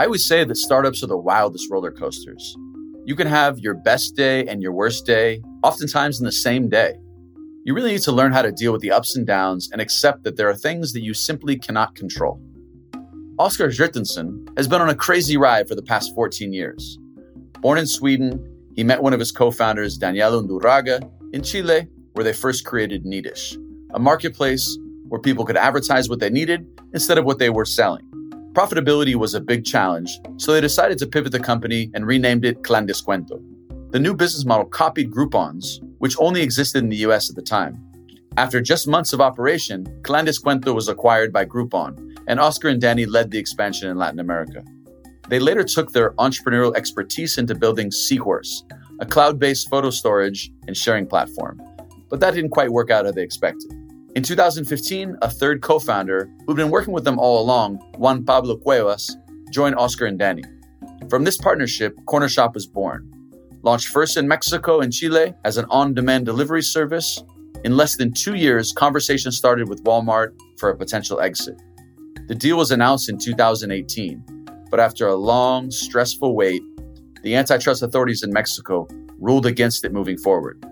I always say that startups are the wildest roller coasters. You can have your best day and your worst day, oftentimes in the same day. You really need to learn how to deal with the ups and downs and accept that there are things that you simply cannot control. Oskar Hjertonsson has been on a crazy ride for the past 14 years. Born in Sweden, he met one of his co founders, Daniel Undurraga, in Chile, where they first created Needish, a marketplace where people could advertise what they needed instead of what they were selling. Profitability was a big challenge, so they decided to pivot the company and renamed it Clan Descuento. The new business model copied Groupon's, which only existed in the US at the time. After just months of operation, Clan Descuento was acquired by Groupon, and Oscar and Danny led the expansion in Latin America. They later took their entrepreneurial expertise into building Seahorse, a cloud based photo storage and sharing platform. But that didn't quite work out as they expected. In 2015, a third co founder who'd been working with them all along, Juan Pablo Cuevas, joined Oscar and Danny. From this partnership, Cornershop was born. Launched first in Mexico and Chile as an on demand delivery service, in less than two years, conversations started with Walmart for a potential exit. The deal was announced in 2018, but after a long, stressful wait, the antitrust authorities in Mexico ruled against it moving forward.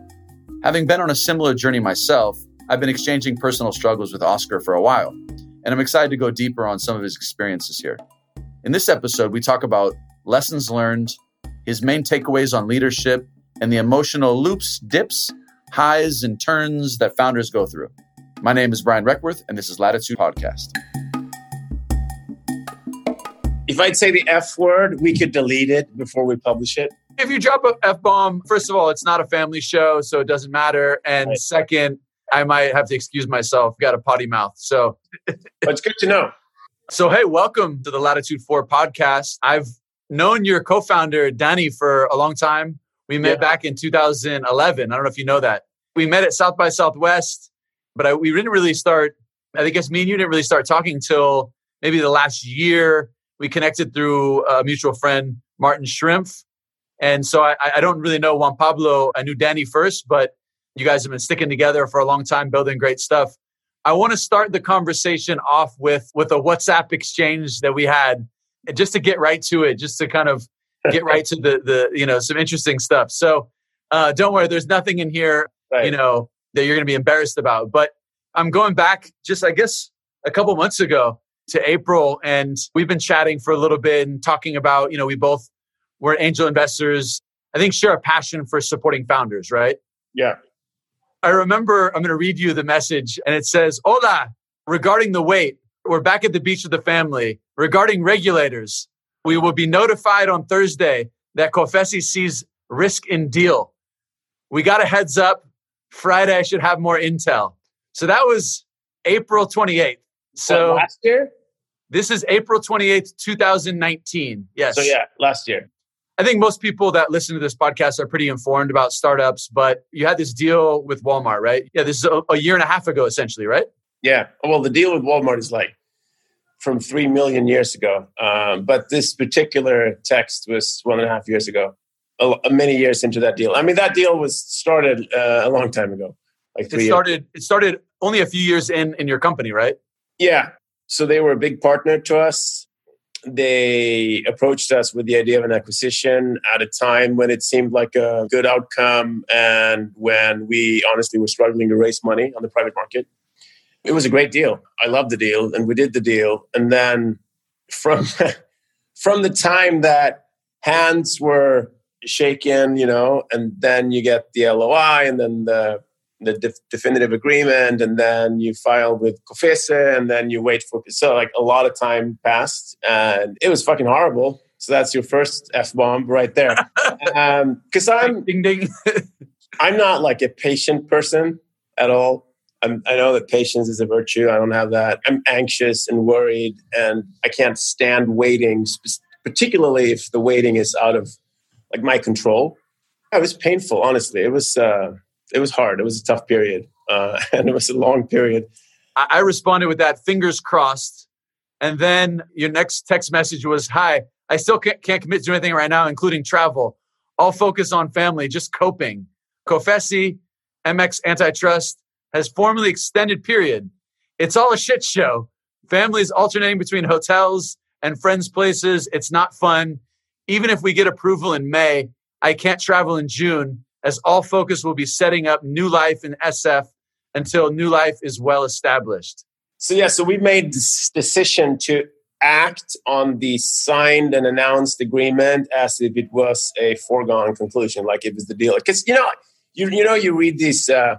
Having been on a similar journey myself, I've been exchanging personal struggles with Oscar for a while, and I'm excited to go deeper on some of his experiences here. In this episode, we talk about lessons learned, his main takeaways on leadership, and the emotional loops, dips, highs, and turns that founders go through. My name is Brian Requarth, and this is Latitude Podcast. If I'd say the F word, we could delete it before we publish it. If you drop a F bomb, first of all, it's not a family show, so it doesn't matter. And right. second, I might have to excuse myself. Got a potty mouth. So it's good to know. So, hey, welcome to the Latitude 4 podcast. I've known your co founder, Danny, for a long time. We met yeah. back in 2011. I don't know if you know that. We met at South by Southwest, but I, we didn't really start. I guess me and you didn't really start talking until maybe the last year. We connected through a mutual friend, Martin Schrimpf. And so I, I don't really know Juan Pablo. I knew Danny first, but you guys have been sticking together for a long time, building great stuff. I want to start the conversation off with with a WhatsApp exchange that we had, just to get right to it, just to kind of get right to the the you know some interesting stuff. So uh, don't worry, there's nothing in here right. you know that you're going to be embarrassed about. But I'm going back just I guess a couple months ago to April, and we've been chatting for a little bit and talking about you know we both were angel investors. I think share a passion for supporting founders, right? Yeah. I remember, I'm going to read you the message, and it says, Hola, regarding the wait, we're back at the beach with the family. Regarding regulators, we will be notified on Thursday that COFECE sees risk in deal. We got a heads up. Friday, I should have more intel. So that was April 28th. So what, last year? This is April 28th, 2019. Yes. So yeah, last year. I think most people that listen to this podcast are pretty informed about startups, but you had this deal with Walmart, right? Yeah, this is a, a year and a half ago, essentially, right? Yeah. Well, the deal with Walmart is like from three million years ago, um, but this particular text was one and a half years ago, a, a many years into that deal. I mean, that deal was started uh, a long time ago, like three. It started. Years. It started only a few years in in your company, right? Yeah. So they were a big partner to us they approached us with the idea of an acquisition at a time when it seemed like a good outcome and when we honestly were struggling to raise money on the private market. It was a great deal. I loved the deal and we did the deal. And then from from the time that hands were shaken, you know, and then you get the LOI and then the the def- definitive agreement and then you file with COFECE and then you wait for so like a lot of time passed and it was fucking horrible. So that's your first f-bomb right there. Because um, i'm ding ding i'm not like a patient person at all. I'm, i know that patience is a virtue. I don't have that. I'm anxious and worried and i can't stand waiting particularly if the waiting is out of like my control. It was painful honestly. It was uh it was hard. It was a tough period, uh, and it was a long period. I responded with that, fingers crossed. And then your next text message was, "Hi, I still can't, can't commit to anything right now, including travel. All focus on family, just coping. COFECE, MX Antitrust has formally extended period. It's all a shit show. Families alternating between hotels and friends' places. It's not fun. Even if we get approval in May, I can't travel in June as all focus will be setting up new life in SF until new life is well established. So, yeah, so we made this decision to act on the signed and announced agreement as if it was a foregone conclusion, like it was the deal. Because, you know, you, you know, you read these, uh,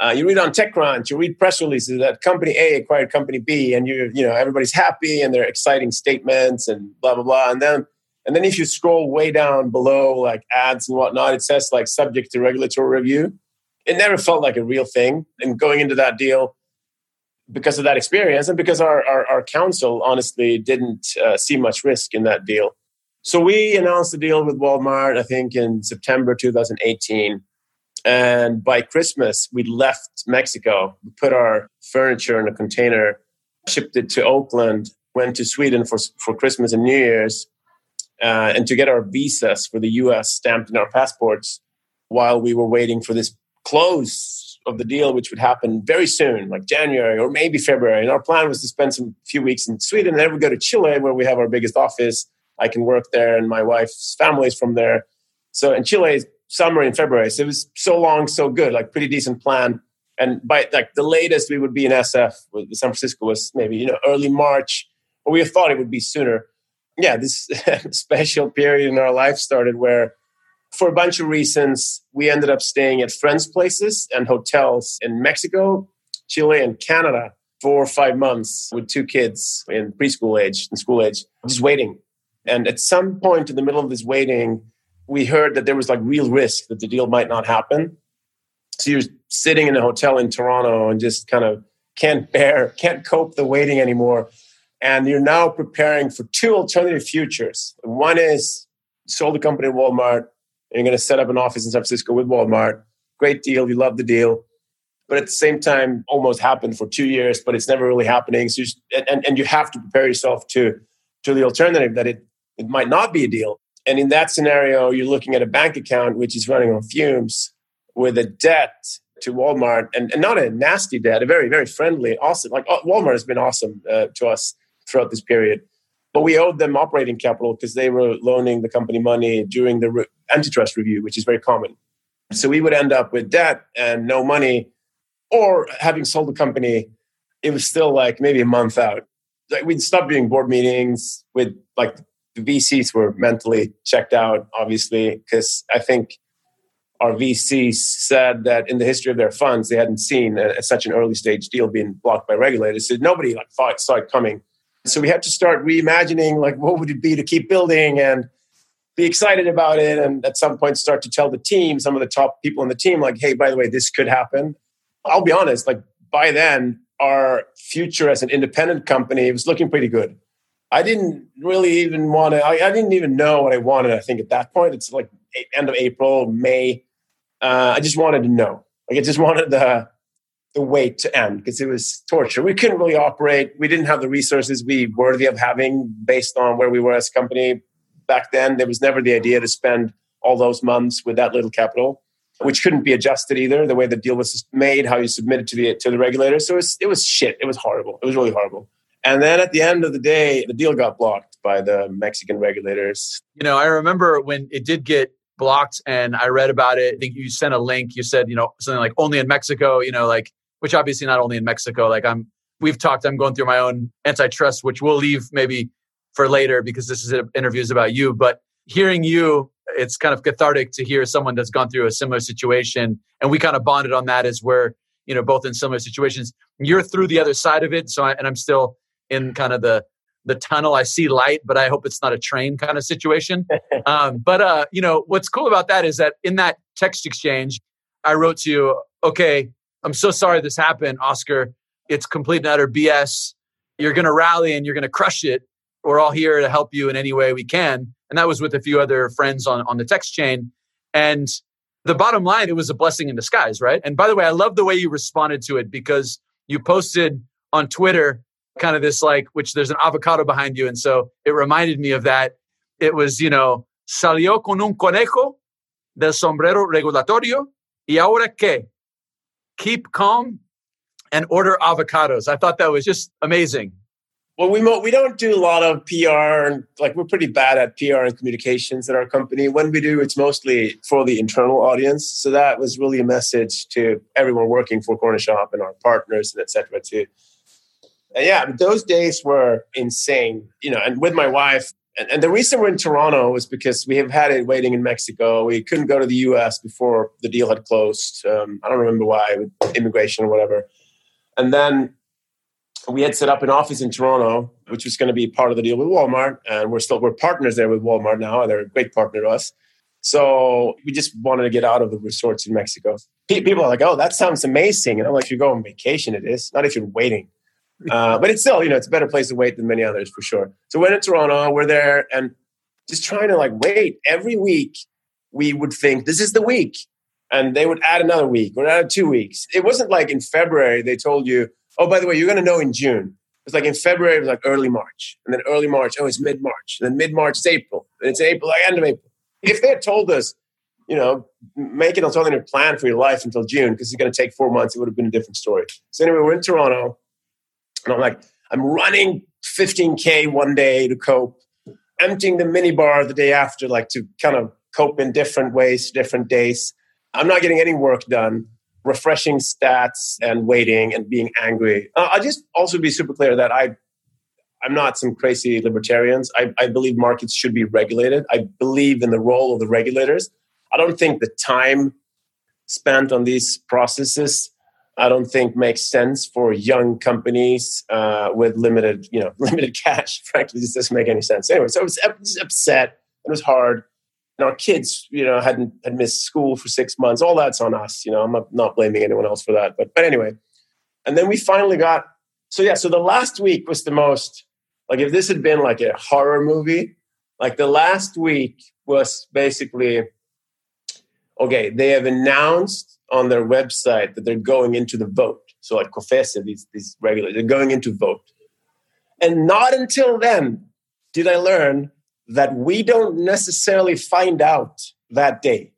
uh, you read on TechCrunch, you read press releases that company A acquired company B, and you you know everybody's happy and they're exciting statements and blah blah blah. And then and then if you scroll way down below, like ads and whatnot, it says like subject to regulatory review. It never felt like a real thing. And going into that deal, because of that experience and because our our, our counsel honestly didn't uh, see much risk in that deal. So we announced the deal with Walmart, I think in September 2018 and by Christmas, we left Mexico, we put our furniture in a container, shipped it to Oakland, went to Sweden for, for Christmas and New Year's, uh, and to get our visas for the US stamped in our passports while we were waiting for this close of the deal, which would happen very soon, like January or maybe February. And our plan was to spend some few weeks in Sweden and then we go to Chile, where we have our biggest office. I can work there, and my wife's family is from there. So, in Chile summer in February. So it was so long, so good, like pretty decent plan. And by like the latest we would be in SF with San Francisco was maybe, you know, early March, or we thought it would be sooner. Yeah, this special period in our life started where for a bunch of reasons, we ended up staying at friends' places and hotels in Mexico, Chile, and Canada for five months with two kids in preschool age and school age, just waiting. And at some point in the middle of this waiting, we heard that there was like real risk that the deal might not happen. So you're sitting in a hotel in Toronto and just kind of can't bear, can't cope the waiting anymore. And you're now preparing for two alternative futures. One is sold the company to Walmart, and you're going to set up an office in San Francisco with Walmart. Great deal. You love the deal. But at the same time, almost happened for two years, but it's never really happening. So you, and, and you have to prepare yourself to, to the alternative that it, it might not be a deal. And in that scenario, you're looking at a bank account which is running on fumes with a debt to Walmart, and, and not a nasty debt, a very, very friendly, awesome. Like oh, Walmart has been awesome uh, to us throughout this period. But we owed them operating capital because they were loaning the company money during the re- antitrust review, which is very common. So we would end up with debt and no money, or having sold the company, it was still like maybe a month out. Like we'd stop doing board meetings with like the VCs were mentally checked out, obviously, because I think our VCs said that in the history of their funds, they hadn't seen a, a, such an early stage deal being blocked by regulators. So nobody like thought saw it coming. So we had to start reimagining like what would it be to keep building and be excited about it, and at some point start to tell the team, some of the top people in the team, like, hey, by the way, this could happen. I'll be honest, like by then, our future as an independent company was looking pretty good. I didn't really even want to, I, I, didn't even know what I wanted. I think at that point, it's like end of April, May. Uh, I just wanted to know. Like I just wanted the, the wait to end because it was torture. We couldn't really operate. We didn't have the resources we worthy of having based on where we were as a company back then. There was never the idea to spend all those months with that little capital, which couldn't be adjusted either. The way the deal was made, how you submitted to the to the regulator. So it was, it was shit. It was horrible. It was really horrible. And then at the end of the day, the deal got blocked by the Mexican regulators. You know, I remember when it did get blocked and I read about it. I think you sent a link. You said, you know, something like only in Mexico, you know, like, which obviously not only in Mexico. Like, I'm, we've talked, I'm going through my own antitrust, which we'll leave maybe for later because this is interviews about you. But hearing you, it's kind of cathartic to hear someone that's gone through a similar situation. And we kind of bonded on that as we're, you know, both in similar situations. You're through the other side of it. So, I, and I'm still in kind of the the tunnel. I see light, but I hope it's not a train kind of situation. um, but uh, you know, what's cool about that is that in that text exchange, I wrote to you, okay, I'm so sorry this happened, Oscar. It's complete and utter BS. You're gonna rally and you're gonna crush it. We're all here to help you in any way we can. And that was with a few other friends on, on the text chain. And the bottom line, it was a blessing in disguise, right? And by the way, I love the way you responded to it because you posted on Twitter kind of this like, which there's an avocado behind you. And so it reminded me of that. It was, you know, salió con un conejo del sombrero regulatorio y ahora qué? Keep calm and order avocados. I thought that was just amazing. Well, we mo- we don't do a lot of PR and like we're pretty bad at PR and communications at our company. When we do, it's mostly for the internal audience. So that was really a message to everyone working for Cornershop and our partners and etc. Too. And yeah, those days were insane. You know, and with my wife, and, and the reason we're in Toronto is because we have had it waiting in Mexico. We couldn't go to the U.S. before the deal had closed. Um, I don't remember why, with immigration or whatever. And then we had set up an office in Toronto, which was going to be part of the deal with Walmart, and we're still we're partners there with Walmart now. They're a great partner to us. So we just wanted to get out of the resorts in Mexico. People are like, "Oh, that sounds amazing," and I'm like, "If you go on vacation, it is not if you're waiting." Uh, but it's still, you know, it's a better place to wait than many others for sure. So we're in Toronto, we're there, and just trying to like wait every week. We would think this is the week, and they would add another week or add two weeks. It wasn't like in February they told you oh, by the way, you're going to know in June. It's like in February, it was like early March. And then early March, oh, it's mid March. And then mid March, it's April. And it's April, like end of April. If they had told us, you know, make an alternative plan for your life until June because it's going to take four months, it would have been a different story. So anyway, we're in Toronto. And I'm like, I'm running 15K one day to cope, emptying the minibar the day after, like to kind of cope in different ways, different days. I'm not getting any work done refreshing stats and waiting and being angry. Uh, I'll just also be super clear that I, I'm not some crazy libertarians. I, I believe markets should be regulated. I believe in the role of the regulators. I don't think the time spent on these processes I don't think makes sense for young companies uh, with limited, you know, limited cash. Frankly, this doesn't make any sense. Anyway, so I was upset. It was hard And our kids, you know, hadn't had missed school for six months. All that's on us. You know, I'm not, not blaming anyone else for that. But but anyway, and then we finally got. So yeah, so the last week was the most like if this had been like a horror movie, like the last week was basically okay. They have announced on their website that they're going into the vote. So like COFECE, these these regulars, they're going into vote, and not until then did I learn that we don't necessarily find out that day.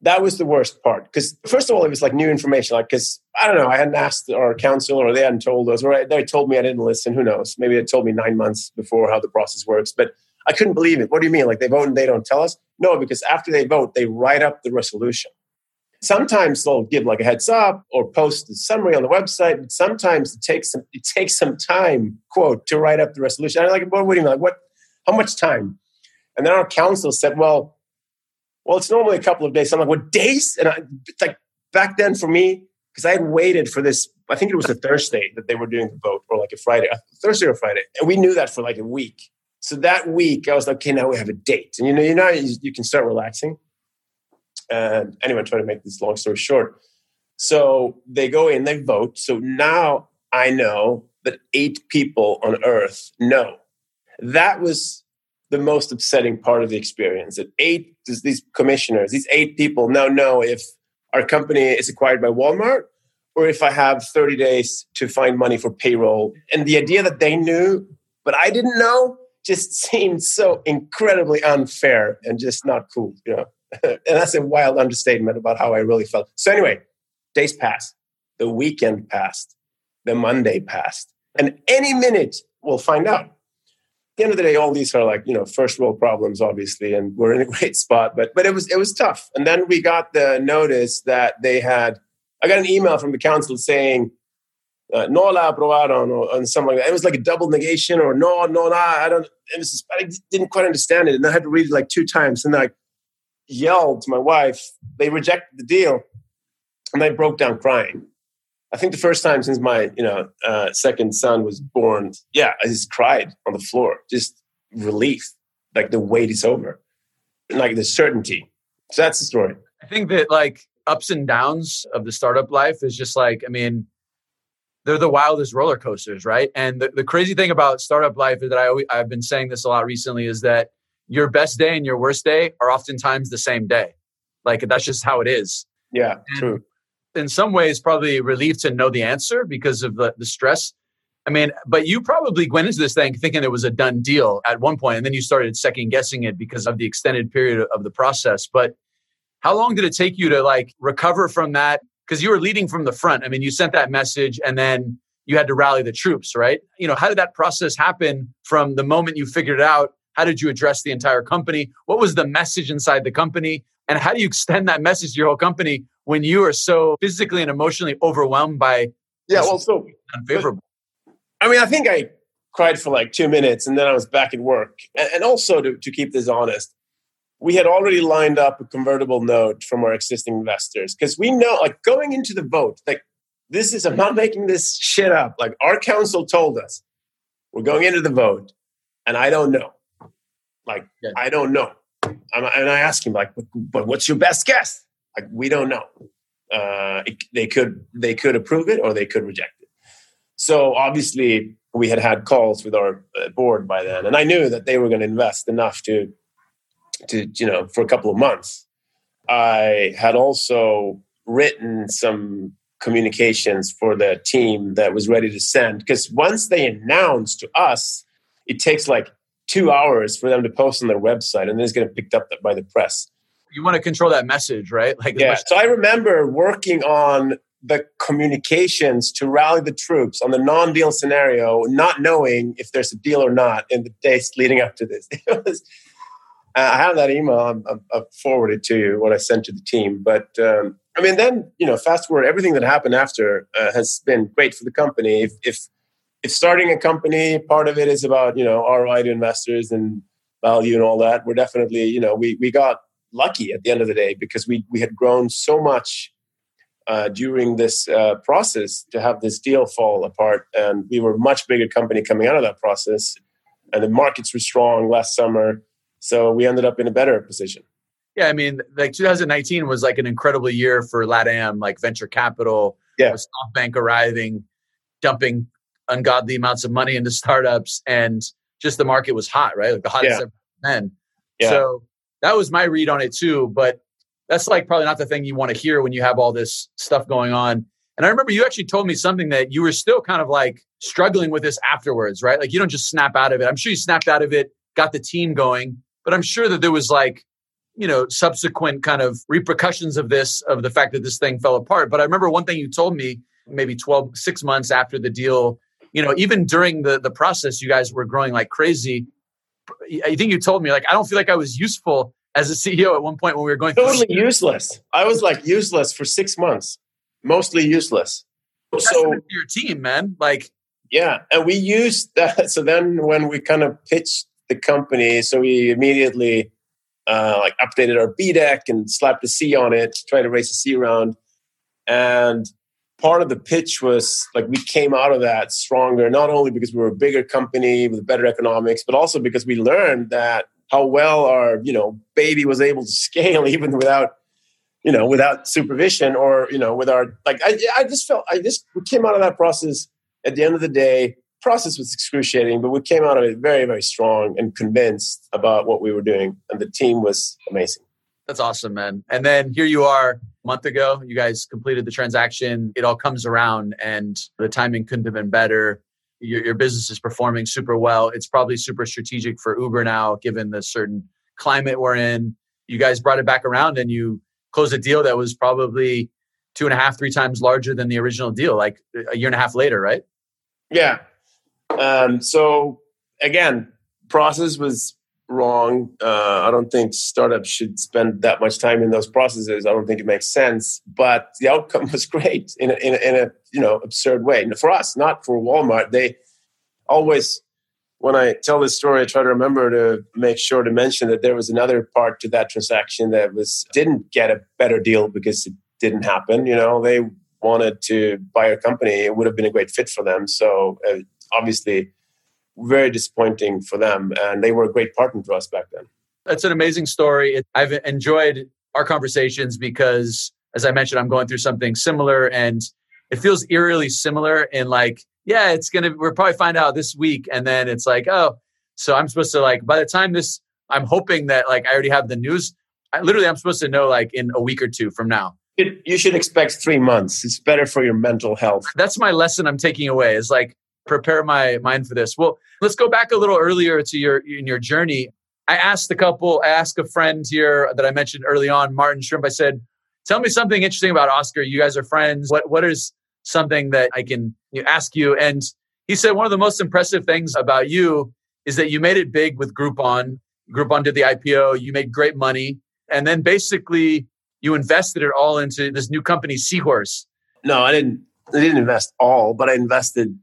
That was the worst part. Because, first of all, it was like new information. Like, because I don't know, I hadn't asked our counsel or they hadn't told us, or they told me I didn't listen. Who knows? Maybe they told me nine months before how the process works. But I couldn't believe it. What do you mean? Like, they vote and they don't tell us? No, because after they vote, they write up the resolution. Sometimes they'll give like a heads up or post a summary on the website. But sometimes it takes some, it takes some time, quote, to write up the resolution. I'm like, what, what do you mean? Like, what? How much time? And then our counsel said, well, well, it's normally a couple of days. So I'm like, what days? And I, like back then for me, because I had waited for this, I think it was a Thursday that they were doing the vote, or like a Friday, a Thursday or Friday, and we knew that for like a week. So that week, I was like, okay, now we have a date, and you know, you know, you, you can start relaxing. And anyway, trying to make this long story short. So they go in, they vote. So now I know that eight people on Earth know. That was the most upsetting part of the experience. That eight these commissioners, these eight people now know if our company is acquired by Walmart or if I have 30 days to find money for payroll. And the idea that they knew, but I didn't know, just seemed so incredibly unfair and just not cool, you know. and that's a wild understatement about how I really felt. So anyway, days passed, the weekend passed, the Monday passed, and any minute we'll find out the end of the day, all these are like you know first world problems, obviously, and we're in a great spot. But but it was it was tough. And then we got the notice that they had. I got an email from the counsel saying uh, no la aprobaron or something like that. It was like a double negation or no no nah. I don't. It was, I didn't quite understand it, and I had to read it like two times. And I yelled to my wife. They rejected the deal, and I broke down crying. I think the first time since my you know uh, second son was born, yeah, I just cried on the floor, just relief, like the wait is over, like the certainty. So that's the story. I think that like ups and downs of the startup life is just like I mean, they're the wildest roller coasters, right? And the, the crazy thing about startup life is that I always, I've been saying this a lot recently is that your best day and your worst day are oftentimes the same day. Like that's just how it is. Yeah, and true in some ways probably relieved to know the answer because of the, the stress. I mean, but you probably went into this thing thinking it was a done deal at one point, and then you started second guessing it because of the extended period of the process. But how long did it take you to like recover from that? Because you were leading from the front. I mean, you sent that message, and then you had to rally the troops, right? You know, how did that process happen from the moment you figured it out? How did you address the entire company? What was the message inside the company? And how do you extend that message to your whole company when you are so physically and emotionally overwhelmed by yeah, well, so unfavorable? I mean, I think I cried for like two minutes and then I was back at work. And, and also to, to keep this honest, we had already lined up a convertible note from our existing investors because we know, like, going into the vote, like, this is, I'm not making this shit up. Like, our counsel told us we're going into the vote, and I don't know. Like, yeah. I don't know. I'm, and I ask him, like, but, but what's your best guess? Like, we don't know. Uh, it, they could they could approve it or they could reject it. So obviously, we had had calls with our uh, board by then, and I knew that they were going to invest enough to to you know for a couple of months. I had also written some communications for the team that was ready to send because once they announced to us, it takes like two hours for them to post on their website, and then it's getting picked up by the press. You want to control that message, right? Like yeah. So I remember working on the communications to rally the troops on the non-deal scenario, not knowing if there's a deal or not in the days leading up to this. It was I have that email. I'm, I'm, I've forwarded to you what I sent to the team. But um, I mean, then you know, fast forward, everything that happened after uh, has been great for the company. If, if if starting a company, part of it is about you know ROI to investors and value and all that. We're definitely you know we we got lucky at the end of the day because we we had grown so much uh, during this uh, process to have this deal fall apart, and we were a much bigger company coming out of that process, and the markets were strong last summer so we ended up in a better position. Yeah, I mean, like 2019 was like an incredible year for LATAM, like venture capital. Yeah, SoftBank arriving, dumping ungodly amounts of money into startups, and just the market was hot, right? Like the hottest yeah. ever been. Yeah. So that was my read on it too. But that's like probably not the thing you want to hear when you have all this stuff going on. And I remember you actually told me something that you were still kind of like struggling with this afterwards, right? Like you don't just snap out of it. I'm sure you snapped out of it, got the team going, but I'm sure that there was like, you know, subsequent kind of repercussions of this, of the fact that this thing fell apart. But I remember one thing you told me maybe 12, six months after the deal, you know, even during the, the process, you guys were growing like crazy. I think you told me, like, I don't feel like I was useful as a CEO at one point when we were going totally useless. I was like useless for six months, mostly useless. So your team, man, like yeah, and we used that. So then when we kind of pitched the company. So we immediately uh, like updated our B deck and slapped a C on it to try to raise a C round. And part of the pitch was like we came out of that stronger, not only because we were a bigger company with better economics, but also because we learned that how well our you know baby was able to scale even without you know without supervision or you know with our like I, I just felt I just we came out of that process at the end of the day process was excruciating, but we came out of it very, very strong and convinced about what we were doing. And the team was amazing. That's awesome, man. And then here you are month ago. You guys completed the transaction. It all comes around, and the timing couldn't have been better. Your, your business is performing super well. It's probably super strategic for Uber now, given the certain climate we're in. You guys brought it back around and you closed a deal that was probably two and a half, three times larger than the original deal, like a year and a half later, right? Yeah, um, so again, process was wrong. Uh, I don't think startups should spend that much time in those processes. I don't think it makes sense. But the outcome was great in a, in a, in a you know absurd way. And for us, not for Walmart. They always, when I tell this story, I try to remember to make sure to mention that there was another part to that transaction that was didn't get a better deal because it didn't happen. You know, they wanted to buy a company. It would have been a great fit for them. So uh, obviously very disappointing for them. And they were a great partner to us back then. That's an amazing story. I've enjoyed our conversations because, as I mentioned, I'm going through something similar and it feels eerily similar in like, yeah, it's going to, we'll probably find out this week. And then it's like, oh, so I'm supposed to like, by the time this, I'm hoping that like I already have the news. I, literally, I'm supposed to know like in a week or two from now. It, you should expect three months. It's better for your mental health. That's my lesson I'm taking away is like, prepare my mind for this. Well, let's go back a little earlier to your in your journey. I asked a couple, I asked a friend here that I mentioned early on, Martin Schrimpf. I said, "Tell me something interesting about Oscar. You guys are friends. What what is something that I can you ask you. And he said one of the most impressive things about you is that you made it big with Groupon. Groupon did the IPO. You made great money, and then basically you invested it all into this new company, Seahorse. No, I didn't. I didn't invest all, but I invested,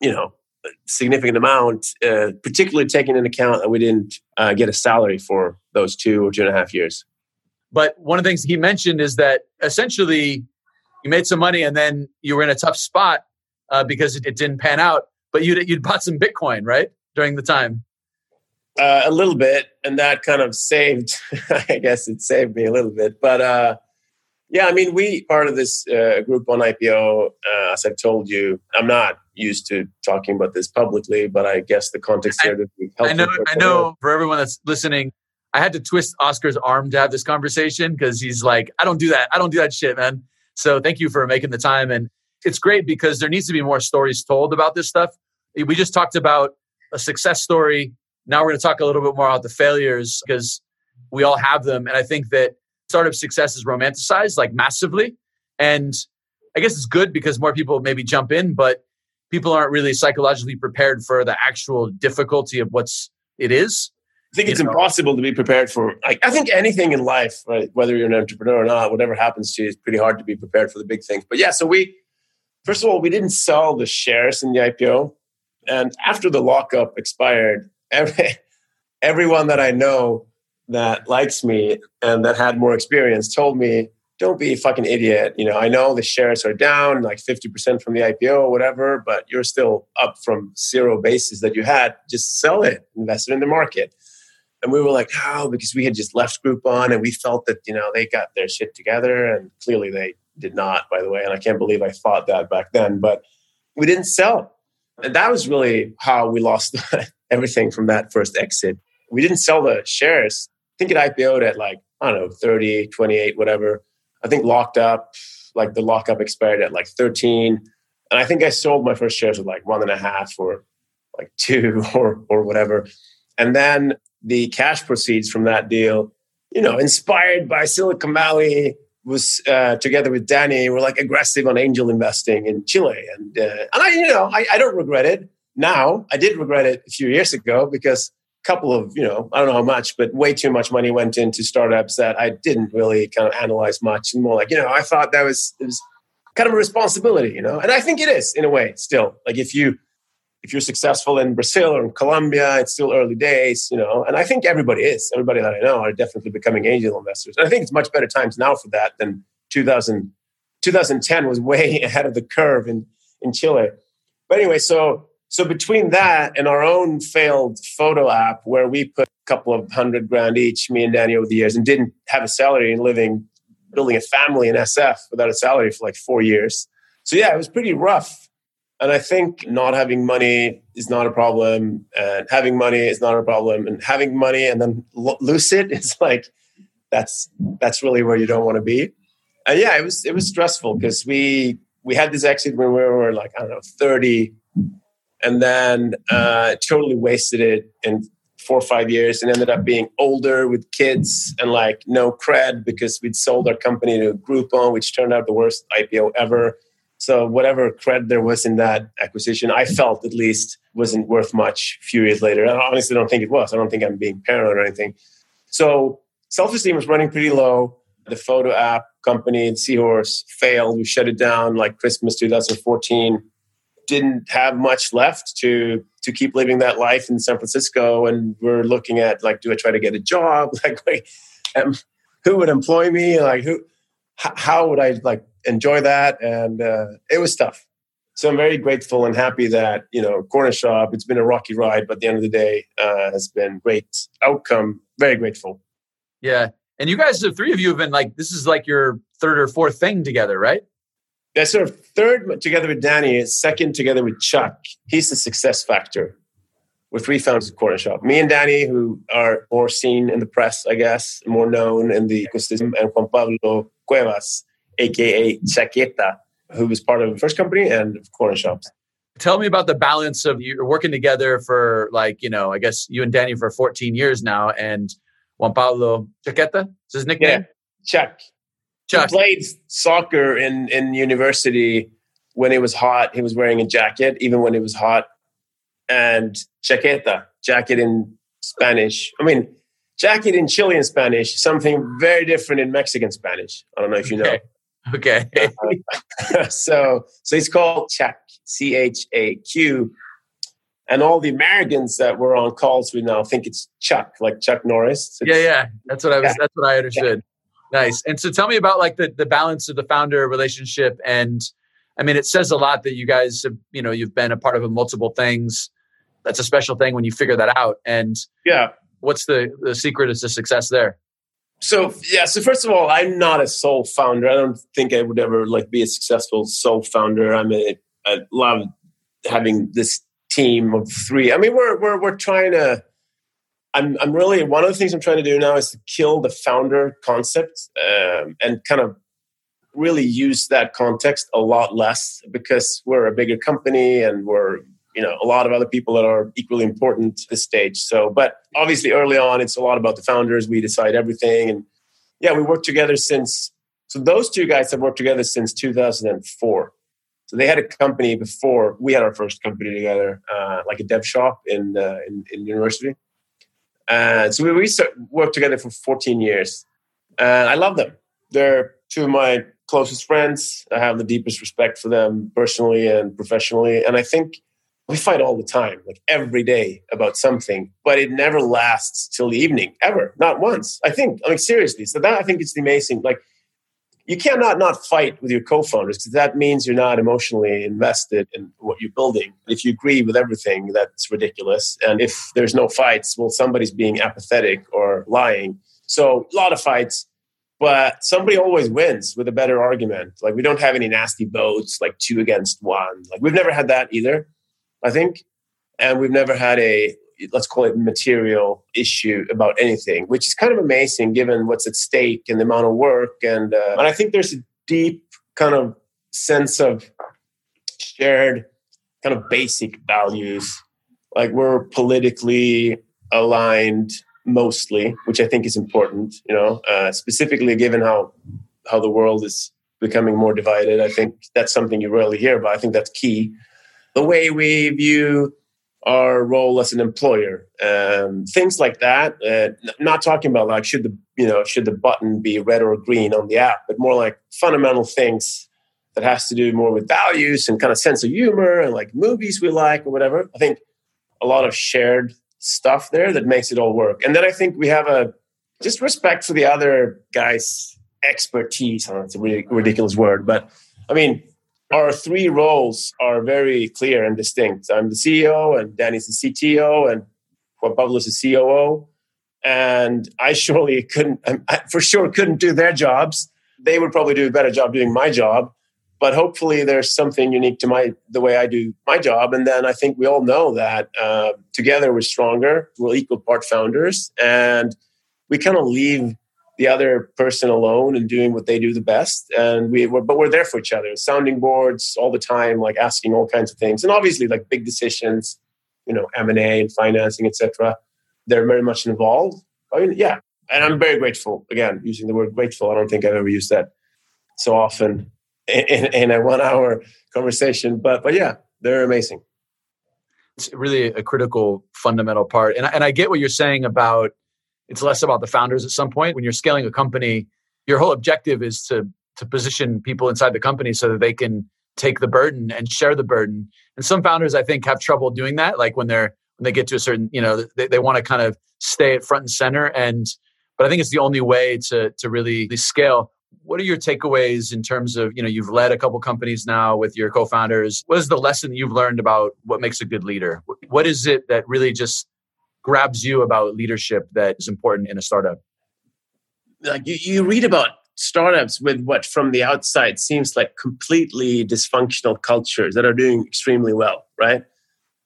you know, a significant amount. Uh, particularly taking into account that we didn't uh, get a salary for those two or two and a half years. But one of the things he mentioned is that essentially you made some money and then you were in a tough spot uh, because it, it, didn't pan out. But you'd, you'd bought some Bitcoin, right? During the time. Uh, a little bit. And that kind of saved, I guess it saved me a little bit. But uh, yeah, I mean, we part of this uh, Groupon IPO, uh, as I've told you, I'm not used to talking about this publicly, but I guess the context I, here to be helpful. I know, I know for everyone that's listening, I had to twist Oscar's arm to have this conversation because he's like, I don't do that. I don't do that shit, man. So thank you for making the time. And it's great because there needs to be more stories told about this stuff. We just talked about a success story. Now we're going to talk a little bit more about the failures because we all have them. And I think that startup success is romanticized like massively. And I guess it's good because more people maybe jump in, but people aren't really psychologically prepared for the actual difficulty of what's it is. I think it's know? impossible to be prepared for. Like, I think anything in life, right? Whether you're an entrepreneur or not, whatever happens to you, it's pretty hard to be prepared for the big things. But yeah, so we, first of all, we didn't sell the shares in the IPO, and after the lockup expired, every everyone that I know that likes me and that had more experience told me, "Don't be a fucking idiot." You know, I know the shares are down like fifty percent from the IPO or whatever, but you're still up from zero basis that you had. Just sell it, invest it in the market and we were like, how? Because we had just left Groupon and we felt that, you know, they got their shit together. And clearly they did not, by the way. And I can't believe I thought that back then. But we didn't sell. And that was really how we lost everything from that first exit. We didn't sell the shares. I think it IPO'd at like, I don't know, 30, 28, whatever. I think locked up, like the lockup expired at like 13. And I think I sold my first shares at like one and a half or like two or or whatever. And then the cash proceeds from that deal, you know, inspired by Silicon Valley, was uh, together with Danny, we're like aggressive on angel investing in Chile, and uh, and I, you know, I, I don't regret it now. I did regret it a few years ago because couple of, you know, I don't know how much, but way too much money went into startups that I didn't really kind of analyze much, and more like, you know, I thought that was it was kind of a responsibility, you know, and I think it is in a way still. Like if you if you're successful in Brazil or in Colombia, it's still early days, you know. And I think everybody is. Everybody that I know are definitely becoming angel investors. And I think it's much better times now for that than 2000, 2010 was way ahead of the curve in, in Chile. But anyway, so so between that and our own failed photo app where we put a couple of hundred grand each, me and Danny over the years, and didn't have a salary and living, building a family in SF without a salary for like four years. So yeah, it was pretty rough and I think not having money is not a problem, and having money is not a problem, and having money and then lo- it is like that's that's really where you don't want to be. And yeah, it was it was stressful because we we had this exit when we were like I don't know thirty, and then uh, totally wasted it in four or five years, and ended up being older with kids and like no cred because we'd sold our company to Groupon, which turned out the worst IPO ever so whatever cred there was in that acquisition, I felt at least wasn't worth much a few years later. I honestly don't think it was. I don't think I'm being paranoid or anything. So self-esteem was running pretty low. The photo app company, Seahorse, failed. We shut it down like Christmas 2014. Didn't have much left to to keep living that life in San Francisco. And we're looking at like, do I try to get a job? Like, um, who would employ me? Like who how would I like enjoy that? And uh, it was tough. So I'm very grateful and happy that you know Corner Shop. It's been a rocky ride, but at the end of the day, uh, has been great outcome. Very grateful. Yeah, and you guys, the three of you, have been like this is like your third or fourth thing together, right? That's our third together with Danny. Second together with Chuck. He's the success factor. We're three founders of Corner Shop. Me and Danny, who are more seen in the press, I guess, more known in the ecosystem, and Juan Pablo Cuevas, aka Chaqueta, who was part of the first company and corner shops. Tell me about the balance of you working together for like, you know, I guess you and Danny for 14 years now and Juan Pablo Chaqueta is his nickname? Yeah, Chuck. Chuck. He played soccer in, in university when it was hot, he was wearing a jacket, even when it was hot. And chaqueta, jacket in Spanish. I mean, jacket in Chilean Spanish, something very different in Mexican Spanish. I don't know if you know. Okay. so, so it's called Chaq, C H A Q. And all the Americans that were on calls we now think it's Chuck, like Chuck Norris. It's, yeah, yeah. That's what I was. That's what I understood. Nice. And so, tell me about like the the balance of the founder relationship. And I mean, it says a lot that you guys have. You know, you've been a part of multiple things. That's a special thing when you figure that out. And yeah, what's the the secret is to success there? So yeah, so first of all, I'm not a sole founder. I don't think I would ever like be a successful sole founder. I'm a I love having this team of three. I mean, we're we're we're trying to. I'm I'm really one of the things I'm trying to do now is to kill the founder concept um, and kind of really use that context a lot less because we're a bigger company and we're you know a lot of other people that are equally important to this stage. So, but obviously early on, it's a lot about the founders. We decide everything, and yeah, we worked together since. So those two guys have worked together since 2004. So they had a company before we had our first company together, uh, like a dev shop in uh, in, in, university. And so we, we worked together for 14 years, and I love them. They're two of my closest friends. I have the deepest respect for them personally and professionally, and I think we fight all the time, like every day about something, but it never lasts till the evening, ever, not once. I think, I mean, seriously. So that I think it's amazing, like you cannot not fight with your co-founders because that means you're not emotionally invested in what you're building. If you agree with everything, that's ridiculous. And if there's no fights, well, somebody's being apathetic or lying. So a lot of fights, but somebody always wins with a better argument. Like we don't have any nasty votes, like two against one. Like we've never had that either. I think, and we've never had a let's call it material issue about anything, which is kind of amazing given what's at stake and the amount of work. And, uh, and I think there's a deep kind of sense of shared kind of basic values. Like we're politically aligned mostly, which I think is important, you know, uh, specifically given how, how the world is becoming more divided. I think that's something you rarely hear about. I think that's key. The way we view our role as an employer, um, things like that. Uh, not talking about like should the you know should the button be red or green on the app, but more like fundamental things that has to do more with values and kind of sense of humor and like movies we like or whatever. I think a lot of shared stuff there that makes it all work. And then I think we have a just respect for the other guys' expertise. I it's a really ridiculous word, but I mean, our three roles are very clear and distinct. I'm the CEO, and Danny's the CTO, and Juan Pablo's the COO. And I surely couldn't, I for sure couldn't do their jobs. They would probably do a better job doing my job. But hopefully, there's something unique to my the way I do my job. And then I think we all know that uh, together we're stronger. We're equal part founders, and we kind of leave the other person alone and doing what they do the best. And we were, but we're there for each other, sounding boards all the time, like asking all kinds of things, and obviously like big decisions, you know, M and A and financing, etc. They're very much involved. I mean, yeah, and I'm very grateful. Again, using the word grateful, I don't think I've ever used that so often in, in a one-hour conversation. But but yeah, they're amazing. It's really a critical, fundamental part, and and I get what you're saying about it's less about the founders at some point. When you're scaling a company, your whole objective is to to position people inside the company so that they can take the burden and share the burden. And some founders, I think, have trouble doing that. Like when they're when they get to a certain, you know, they, they want to kind of stay at front and center. And but I think it's the only way to to really scale. What are your takeaways in terms of, you know, you've led a couple companies now with your co-founders. What is the lesson you've learned about what makes a good leader? What is it that really just grabs you about leadership that is important in a startup? Like you, you read about startups with what from the outside seems like completely dysfunctional cultures that are doing extremely well, right?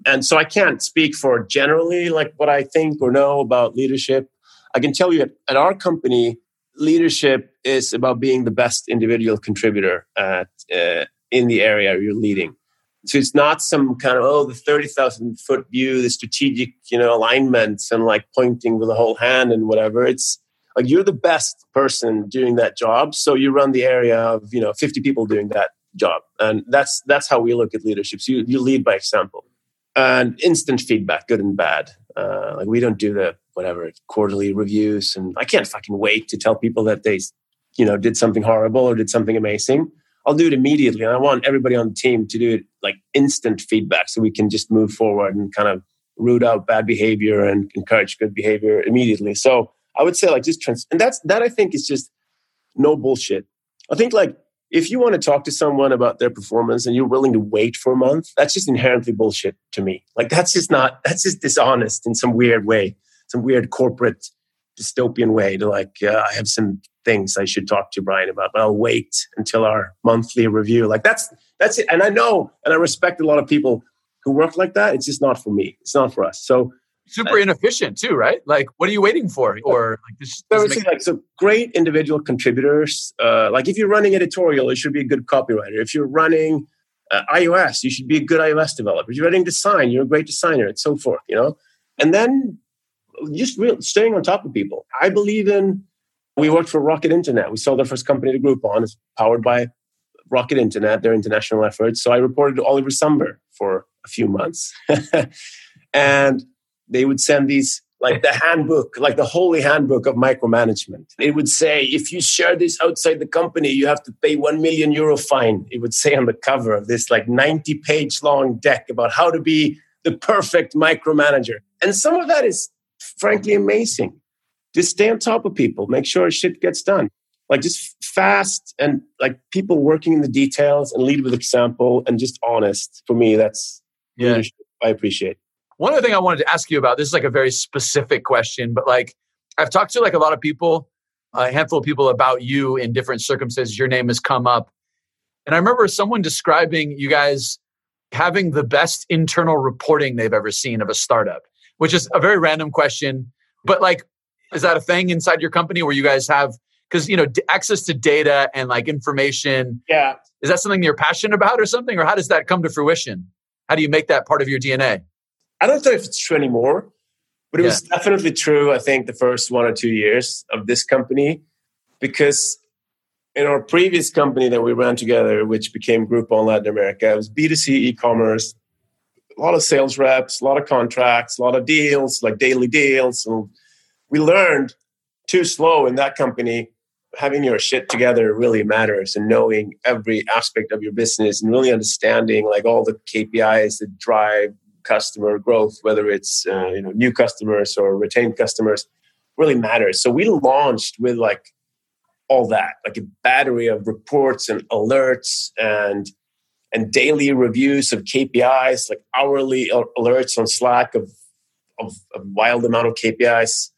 And so I can't speak for generally like what I think or know about leadership. I can tell you at, at our company, leadership is about being the best individual contributor at, uh, in the area you're leading. So it's not some kind of oh the thirty thousand foot view, the strategic you know alignments and like pointing with the whole hand and whatever. It's like you're the best person doing that job, so you run the area of you know fifty people doing that job. And that's that's how we look at leadership. So you, you lead by example. And instant feedback, good and bad. Uh, like we don't do the whatever quarterly reviews, and I can't fucking wait to tell people that they, you know, did something horrible or did something amazing. I'll do it immediately, and I want everybody on the team to do it like instant feedback, so we can just move forward and kind of root out bad behavior and encourage good behavior immediately. So I would say like just trans, and that's that I think is just no bullshit. I think like if you want to talk to someone about their performance and you're willing to wait for a month, that's just inherently bullshit to me. Like that's just not that's just dishonest in some weird way, some weird corporate dystopian way to like uh, I have some things I should talk to Brian about, but I'll wait until our monthly review. Like that's that's it. And I know and I respect a lot of people who work like that. It's just not for me. It's not for us. So super inefficient too, right? Like, what are you waiting for? Or like this? Make- like so, great individual contributors. Uh, like if you're running editorial, you should be a good copywriter. If you're running uh, iOS, you should be a good iOS developer. If you're running design, you're a great designer, and so forth. You know, and then just real, staying on top of people. I believe in. We worked for Rocket Internet. We sold our first company to Groupon. It's powered by Rocket Internet, their international efforts. So I reported to Oliver Samwer for a few months. and they would send these like the handbook, like the holy handbook of micromanagement. It would say, if you share this outside the company, you have to pay 1 million euro fine. It would say on the cover of this like 90 page long deck about how to be the perfect micromanager. And some of that is frankly amazing. Just stay on top of people, make sure shit gets done. Like just fast and like people working in the details and lead with example and just honest. For me, that's yeah. leadership I appreciate. One other thing I wanted to ask you about, this is like a very specific question, but like I've talked to like a lot of people, a handful of people about you in different circumstances. Your name has come up. And I remember someone describing you guys having the best internal reporting they've ever seen of a startup, which is a very random question. But like, is that a thing inside your company where you guys have, because, you know, access to data and like information? Yeah. Is that something you're passionate about or something? Or how does that come to fruition? How do you make that part of your DNA? I don't know if it's true anymore, but it yeah. was definitely true, I think, the first one or two years of this company. Because in our previous company that we ran together, which became Groupon Latin America, it was B2C e commerce, a lot of sales reps, a lot of contracts, a lot of deals, like daily deals. And we learned too slow in that company having your shit together really matters and knowing every aspect of your business and really understanding like all the KPIs that drive customer growth, whether it's uh, you know new customers or retained customers, really matters. So we launched with like all that, like a battery of reports and alerts and and daily reviews of KPIs, like hourly alerts on Slack of of a wild amount of KPIs.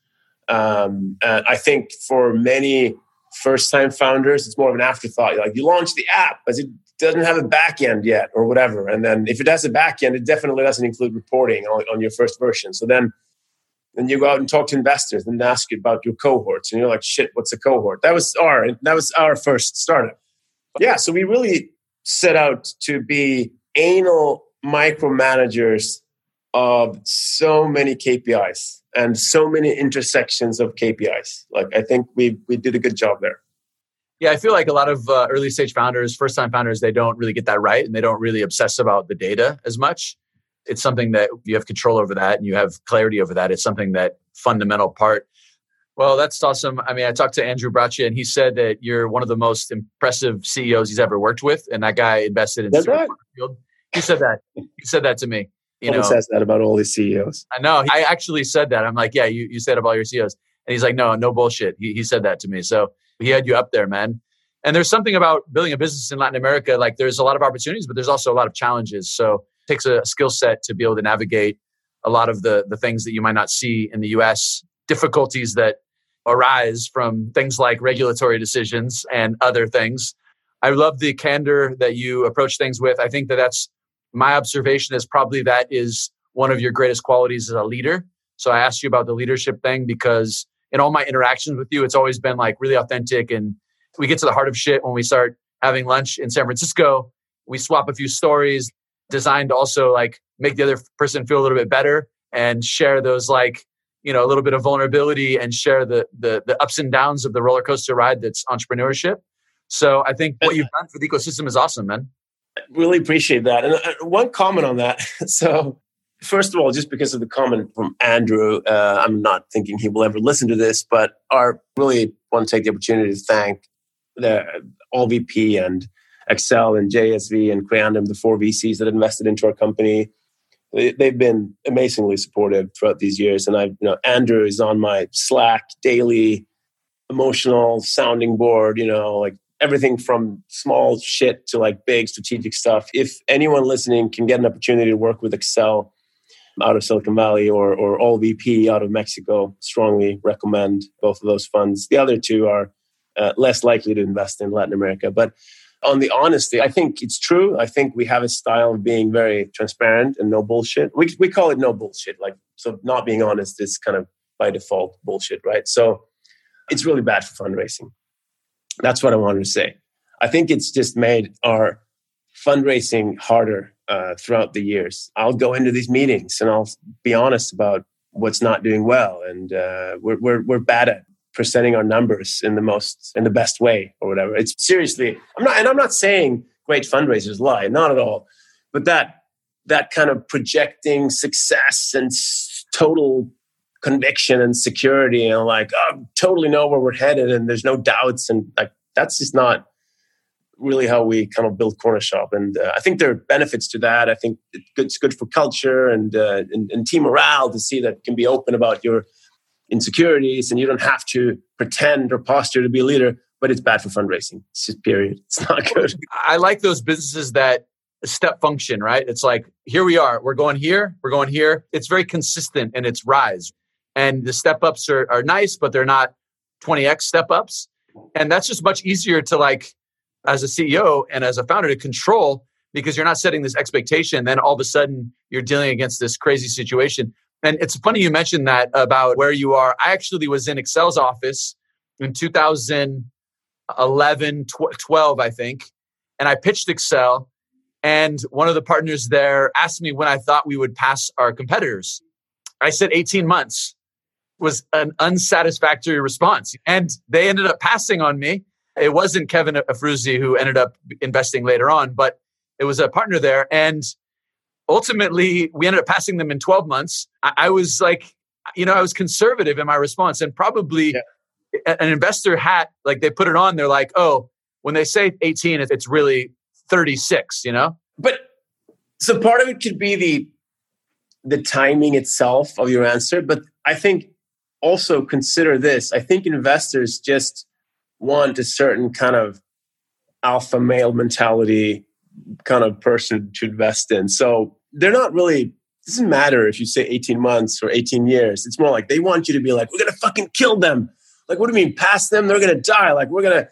Um, I think for many first time founders, it's more of an afterthought. Like you launch the app, as it doesn't have a back end yet or whatever. And then if it has a back end, it definitely doesn't include reporting on, on your first version. So then then you go out and talk to investors and ask you about your cohorts. And you're like, shit, what's a cohort? That was our that was our first startup. Yeah, so we really set out to be anal micromanagers of so many KPIs and so many intersections of KPIs. Like I think we we did a good job there. Yeah, I feel like a lot of uh, early stage founders, first time founders, they don't really get that right and they don't really obsess about the data as much. It's something that you have control over that and you have clarity over that. It's something that fundamental part. Well, that's awesome. I mean, I talked to Andrew Braccia and he said that you're one of the most impressive CEOs he's ever worked with. And that guy invested in that's right. Field. He said that. He said that to me. You know, says that about all his CEOs. I know. I actually said that. I'm like, yeah, you, you said about all your CEOs. And he's like, no, no bullshit. He, he said that to me. So he had you up there, man. And there's something about building a business in Latin America. Like there's a lot of opportunities, but there's also a lot of challenges. So it takes a skill set to be able to navigate a lot of the the things that you might not see in the US, difficulties that arise from things like regulatory decisions and other things. I love the candor that you approach things with. I think that that's my observation is probably that is one of your greatest qualities as a leader. So I asked you about the leadership thing because in all my interactions with you, it's always been like really authentic and we get to the heart of shit when we start having lunch in San Francisco. We swap a few stories designed to also like make the other person feel a little bit better and share those like you know a little bit of vulnerability and share the the, the ups and downs of the roller coaster ride that's entrepreneurship So I think what you've done for the ecosystem is awesome, man. I Really appreciate that. And uh, one comment on that. So, first of all, just because of the comment from Andrew, uh, I'm not thinking he will ever listen to this, but I really want to take the opportunity to thank the ALLVP and Accel and JSV and Creandum, the four VCs that invested into our company. They've been amazingly supportive throughout these years. And I, you know, Andrew is on my Slack daily emotional sounding board, you know, like everything from small shit to like big strategic stuff. If anyone listening can get an opportunity to work with Accel out of Silicon Valley or, or ALLVP out of Mexico, strongly recommend both of those funds. The other two are uh, less likely to invest in Latin America. But on the honesty, I think it's true. I think we have a style of being very transparent and no bullshit. We, we call it no bullshit. Like, so not being honest is kind of by default bullshit, right? So it's really bad for fundraising. That's what I wanted to say. I think it's just made our fundraising harder uh, throughout the years. I'll go into these meetings and I'll be honest about what's not doing well, and uh, we're, we're we're bad at presenting our numbers in the most in the best way or whatever. It's seriously, I'm not, and I'm not saying great fundraisers lie, not at all, but that that kind of projecting success and total conviction and security and like oh, totally know where we're headed and there's no doubts and like that's just not really how we kind of build Cornershop and uh, i think there are benefits to that i think it's good for culture and, uh, and, and team morale to see that can be open about your insecurities and you don't have to pretend or posture to be a leader but it's bad for fundraising. It's just period. It's not good. I like those businesses that step function right? It's like here we are. We're going here. We're going here. It's very consistent in its rise. And the step ups are, are nice but they're not 20x step ups. And that's just much easier to like as a ceo and as a founder to control because you're not setting this expectation. Then all of a sudden you're dealing against this crazy situation and it's funny you mentioned that about where you are i actually was in Accel's office in 2011 12 i think and i pitched Excel. and one of the partners there asked me when i thought we would pass our competitors i said 18 months was an unsatisfactory response. And they ended up passing on me. It wasn't Kevin Efrusy who ended up investing later on, but it was a partner there. And ultimately, we ended up passing them in 12 months. I, I was like, you know, I was conservative in my response and probably yeah. an investor hat, like they put it on, they're like, oh, when they say 18, it's really 36, you know? But so part of it could be the the timing itself of your answer, but I think also consider this. I think investors just want a certain kind of alpha male mentality kind of person to invest in. So they're not really doesn't matter if you say 18 months or 18 years. It's more like they want you to be like, we're gonna fucking kill them. Like, what do you mean, pass them? They're gonna die. Like, we're gonna.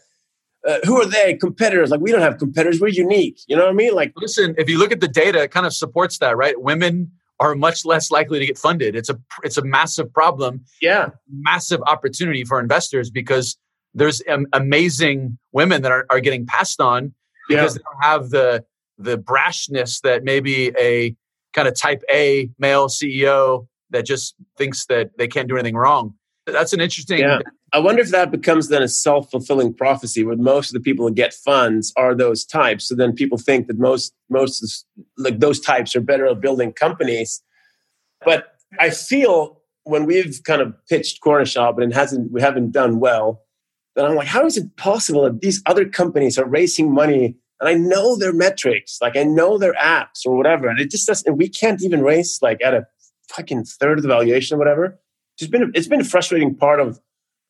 Uh, who are they? Competitors? Like, we don't have competitors. We're unique. You know what I mean? Like, listen, if you look at the data, it kind of supports that, right? Women are much less likely to get funded. It's a it's a massive problem. Yeah, massive opportunity for investors because there's um, amazing women that are, are getting passed on because yeah. they don't have the the brashness that maybe a kind of type A male CEO that just thinks that they can't do anything wrong. That's an interesting. Yeah. I wonder if that becomes then a self fulfilling prophecy where most of the people who get funds are those types. So then people think that most, most like those types are better at building companies. But I feel when we've kind of pitched Cornershop and it hasn't, we haven't done well, then I'm like, how is it possible that these other companies are raising money and I know their metrics, like I know their apps or whatever, and it just doesn't. We can't even race like at a fucking third of the valuation or whatever it's been a, it's been a frustrating part of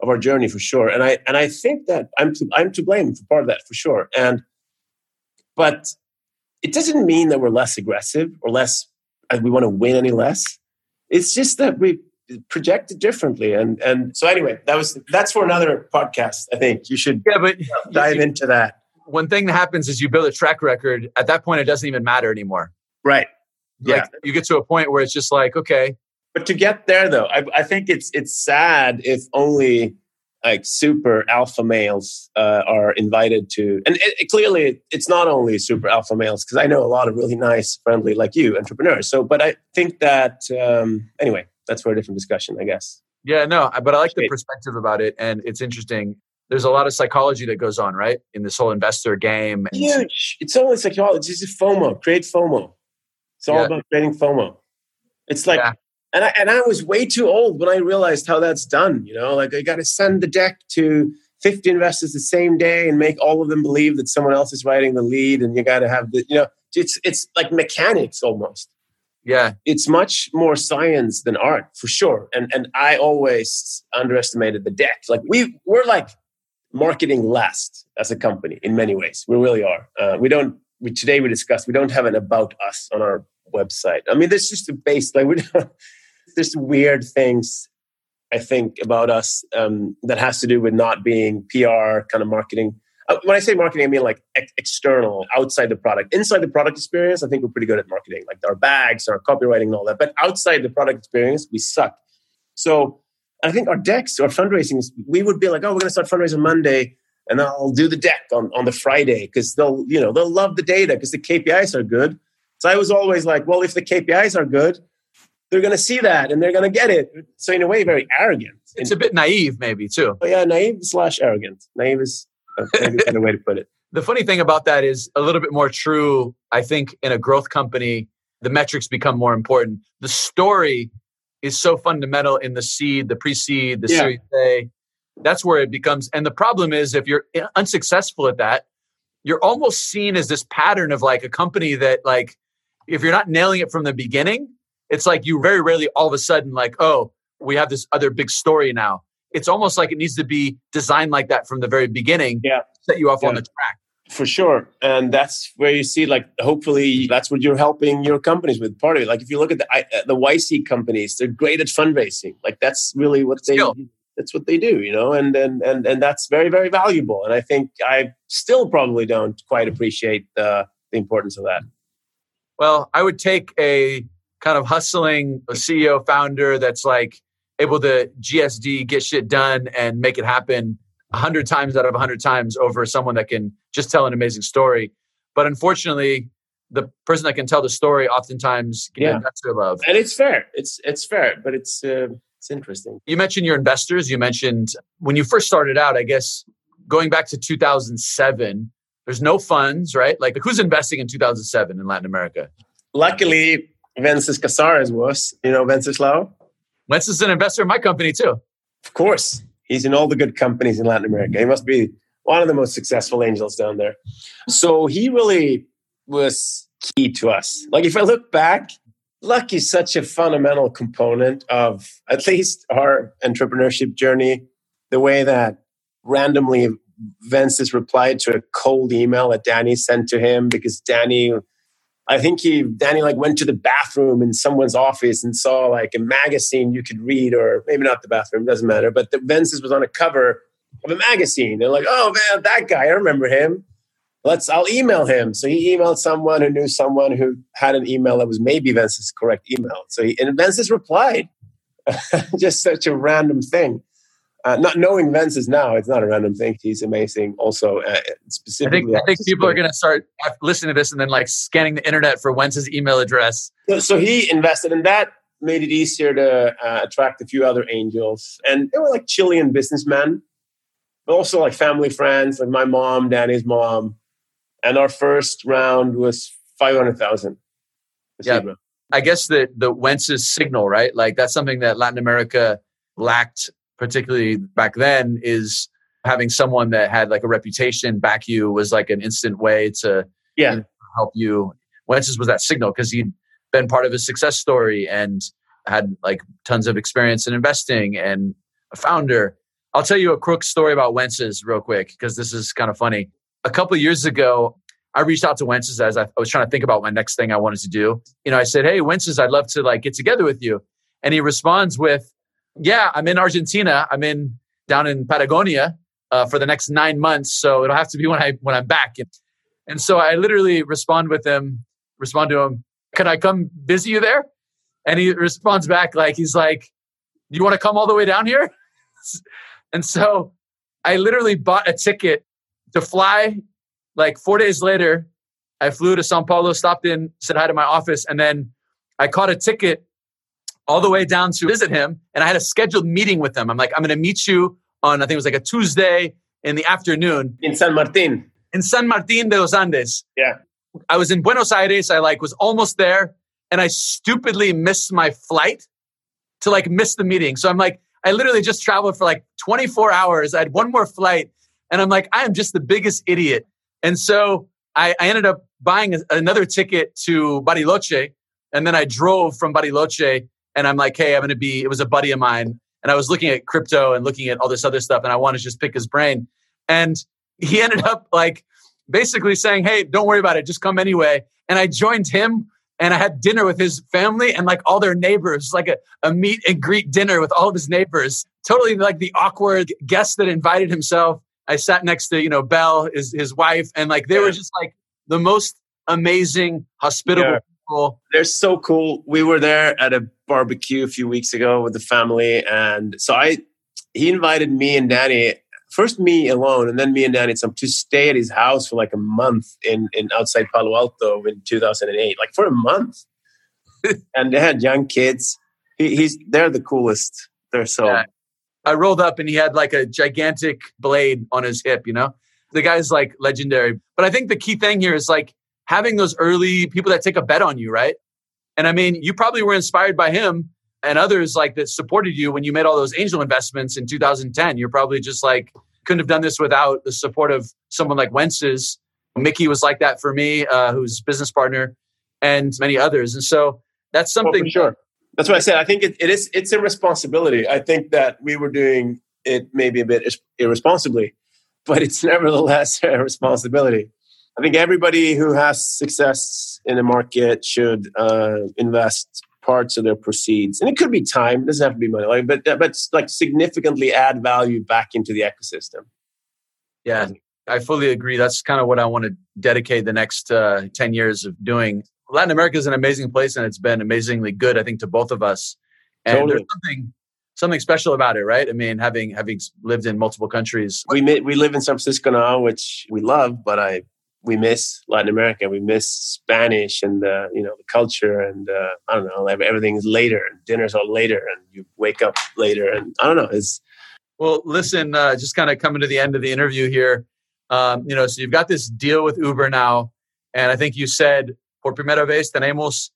of our journey for sure. And I and I think that I'm to, I'm to blame for part of that for sure. And but it doesn't mean that we're less aggressive or less we want to win any less. It's just that we project it differently. And and so anyway, that was that's for another podcast. I think you should yeah, but dive you, into that. One thing that happens is you build a track record. At that point, it doesn't even matter anymore. Right. Like, yeah. You get to a point where it's just like, okay, but to get there, though, I, I think it's it's sad if only like super alpha males uh, are invited to and it, it, clearly it's not only super alpha males because i know a lot of really nice friendly like you entrepreneurs so but i think that um, anyway that's for a different discussion i guess yeah no but i like the perspective about it and it's interesting there's a lot of psychology that goes on, right, in this whole investor game. Huge. It's only psychology. It's just FOMO. Create FOMO. It's all yeah. about creating FOMO. It's like, yeah. and I and I was way too old when I realized how that's done. You know, like I got to send the deck to 50 investors the same day and make all of them believe that someone else is writing the lead, and you got to have the, you know, it's it's like mechanics almost. Yeah. It's much more science than art for sure. And and I always underestimated the deck. Like we we're like marketing last as a company in many ways. We really are. Uh, we don't. We, today we discussed we don't have an about us on our website. I mean, there's just a base like we. There's weird things I think about us um, that has to do with not being PR kind of marketing. Uh, when I say marketing, I mean like ex- external, outside the product. Inside the product experience, I think we're pretty good at marketing, like our bags, our copywriting, and all that. But outside the product experience, we suck. So I think our decks, our fundraising, we would be like, oh, we're going to start fundraising Monday, and I'll do the deck on, on the Friday because they'll, you know, they'll love the data because the KPIs are good. So I was always like, well, if the KPIs are good, they're going to see that and they're going to get it. So in a way, very arrogant. It's a bit naive, maybe too. Oh, yeah, naive slash arrogant. Naive is a better way to put it. The funny thing about that is a little bit more true. I think in a growth company, the metrics become more important. The story is so fundamental in the seed, the pre-seed, the yeah. Series A. That's where it becomes. And the problem is, if you're unsuccessful at that, you're almost seen as this pattern of like a company that, like, if you're not nailing it from the beginning, it's like you very rarely all of a sudden like, oh, we have this other big story now. It's almost like it needs to be designed like that from the very beginning. Yeah, set you off yeah. on the track for sure. And that's where you see like hopefully that's what you're helping your companies with part of it. Like if you look at the uh, the yc companies they're great at fundraising. Like that's really what they Skill. that's what they do you know? And and and and that's very very valuable. And i think i still probably don't quite appreciate the, the importance of that. Well i would take a kind of hustling ceo founder that's like able to gsd get shit done and make it happen 100 times out of 100 times over someone that can just tell an amazing story. But unfortunately, the person that can tell the story oftentimes yeah. that's their love. And it's fair. It's it's fair, but it's uh, it's interesting. You mentioned your investors. You mentioned when you first started out, I guess going back to 2007, there's no funds, right? Like who's investing in 2007 in Latin America? Luckily, Wences Casares was, you know, Wenceslao. Wences is an investor in my company too. Of course. He's in all the good companies in Latin America. He must be one of the most successful angels down there. So he really was key to us. Like if I look back, luck is such a fundamental component of at least our entrepreneurship journey. The way that randomly Wences replied to a cold email that Danny sent to him because Danny I think he Danny like went to the bathroom in someone's office and saw like a magazine you could read, or maybe not the bathroom, doesn't matter. But the Wences was on a cover of a magazine. They're like, oh man, that guy, I remember him. Let's I'll email him. So he emailed someone who knew someone who had an email that was maybe Wences' correct email. So he and Wences replied. Just such a random thing uh, not knowing Wences now, it's not a random thing. He's amazing. Also, uh, specifically, I think, I think people are going to start listening to this and then like scanning the internet for Wences' email address. So, so, he invested in that, made it easier to uh, attract a few other angels, and they were like Chilean businessmen, but also like family friends, like my mom, Danny's mom, and our first round was five hundred thousand. Yeah, I guess the the Wences signal, right? Like that's something that Latin America lacked particularly back then, is having someone that had like a reputation back you was like an instant way to yeah. You know, help you. Wences was that signal because he'd been part of a success story and had like tons of experience in investing and a founder. I'll tell you a quick story about Wences real quick because this is kind of funny. A couple years ago, I reached out to Wences as I, I was trying to think about my next thing I wanted to do. You know, I said, "Hey, Wences, I'd love to like get together with you," and he responds with, yeah, I'm in Argentina. I'm in down in Patagonia uh, for the next nine months. So it'll have to be when I when I'm back. And, and so I literally respond with him, respond to him, can I come visit you there? And he responds back like he's like, you want to come all the way down here? and so I literally bought a ticket to fly. Like four days later, I flew to Sao Paulo, stopped in, said hi to my office, and then I caught a ticket all the way down to visit him. And I had a scheduled meeting with him. I'm like, I'm going to meet you on, I think it was like a Tuesday in the afternoon in San Martin. In San Martin de los Andes. Yeah. I was in Buenos Aires. I like was almost there and I stupidly missed my flight to like miss the meeting. So I'm like, I literally just traveled for like 24 hours. I had one more flight and I'm like, I am just the biggest idiot. And so I, I ended up buying a, another ticket to Bariloche. And then I drove from Bariloche and I'm like, hey, I'm going to be, it was a buddy of mine. And I was looking at crypto and looking at all this other stuff. And I want to just pick his brain. And he ended up like basically saying, hey, don't worry about it. Just come anyway. And I joined him and I had dinner with his family and like all their neighbors, like a, a meet and greet dinner with all of his neighbors. Totally like the awkward guest that invited himself. I sat next to, you know, Belle, his, his wife, and like they yeah. were just like the most amazing, hospitable yeah. People. They're so cool. We were there at a barbecue a few weeks ago with the family. And so I, he invited me and Danny first me alone and then me and Danny some to stay at his house for like a month in, in outside Palo Alto in 2008, like for a month. and they had young kids. He, he's they're the coolest. They're so. Yeah. I rolled up and he had like a gigantic blade on his hip. You know, the guy's like legendary. But I think the key thing here is like having those early people that take a bet on you, right? And I mean, you probably were inspired by him and others like that supported you when you made all those angel investments in 2010. You're probably just like, couldn't have done this without the support of someone like Wences. Mickey was like that for me, uh, who's business partner, and many others. And so that's something. Oh, sure. That's what I said. I think it, it is. It's a responsibility. I think that we were doing it maybe a bit irresponsibly, but it's nevertheless a responsibility. I think everybody who has success in a market should uh, invest parts of their proceeds, and it could be time. It doesn't have to be money, like, but but like significantly add value back into the ecosystem. Yeah, I fully agree. That's kind of what I want to dedicate the next uh, ten years of doing. Latin America is an amazing place, and it's been amazingly good, I think, to both of us. And totally. there's something something special about it, right? I mean, having having lived in multiple countries. We we live in San Francisco now, which we love, but I we miss Latin America. We miss Spanish and the you know the culture and uh, I don't know everything's later and dinners are later and you wake up later and I don't know. It's well, listen, uh, just kind of coming to the end of the interview here. Um, you know, so you've got this deal with Uber now, and I think you said por primera vez tenemos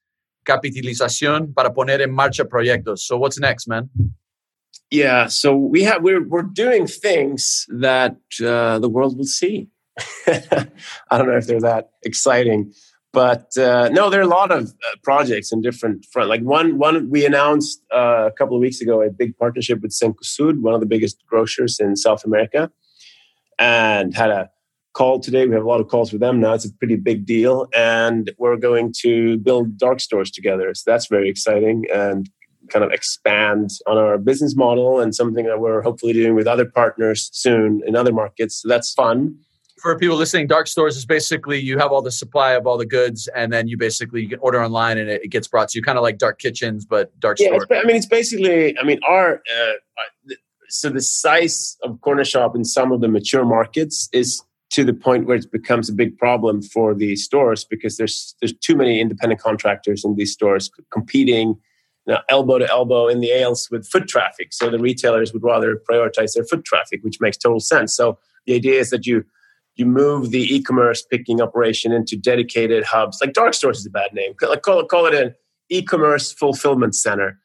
capitalización para poner en marcha proyectos. So what's next, man? Yeah, so we have we're we're doing things that uh, the world will see I don't know if they're that exciting, but uh, no, there are a lot of uh, projects in different front. Like one, one we announced uh, a couple of weeks ago a big partnership with Cencosud, one of the biggest grocers in South America, and had a call today. We have a lot of calls with them now. It's a pretty big deal, and we're going to build dark stores together. So that's very exciting and kind of expand on our business model and something that we're hopefully doing with other partners soon in other markets. So that's fun for people listening, dark stores is basically you have all the supply of all the goods, and then you basically you can order online and it, it gets brought to you, kind of like dark kitchens, but dark stores. yeah, store. I mean, it's basically. I mean, our uh, uh so the size of Cornershop in some of the mature markets is to the point where it becomes a big problem for the stores because there's there's too many independent contractors in these stores competing you know, elbow to elbow in the aisles with foot traffic. So the retailers would rather prioritize their foot traffic, which makes total sense. So the idea is that you you move the e-commerce picking operation into dedicated hubs. Like dark stores is a bad name. Like call it, call it an e-commerce fulfillment center.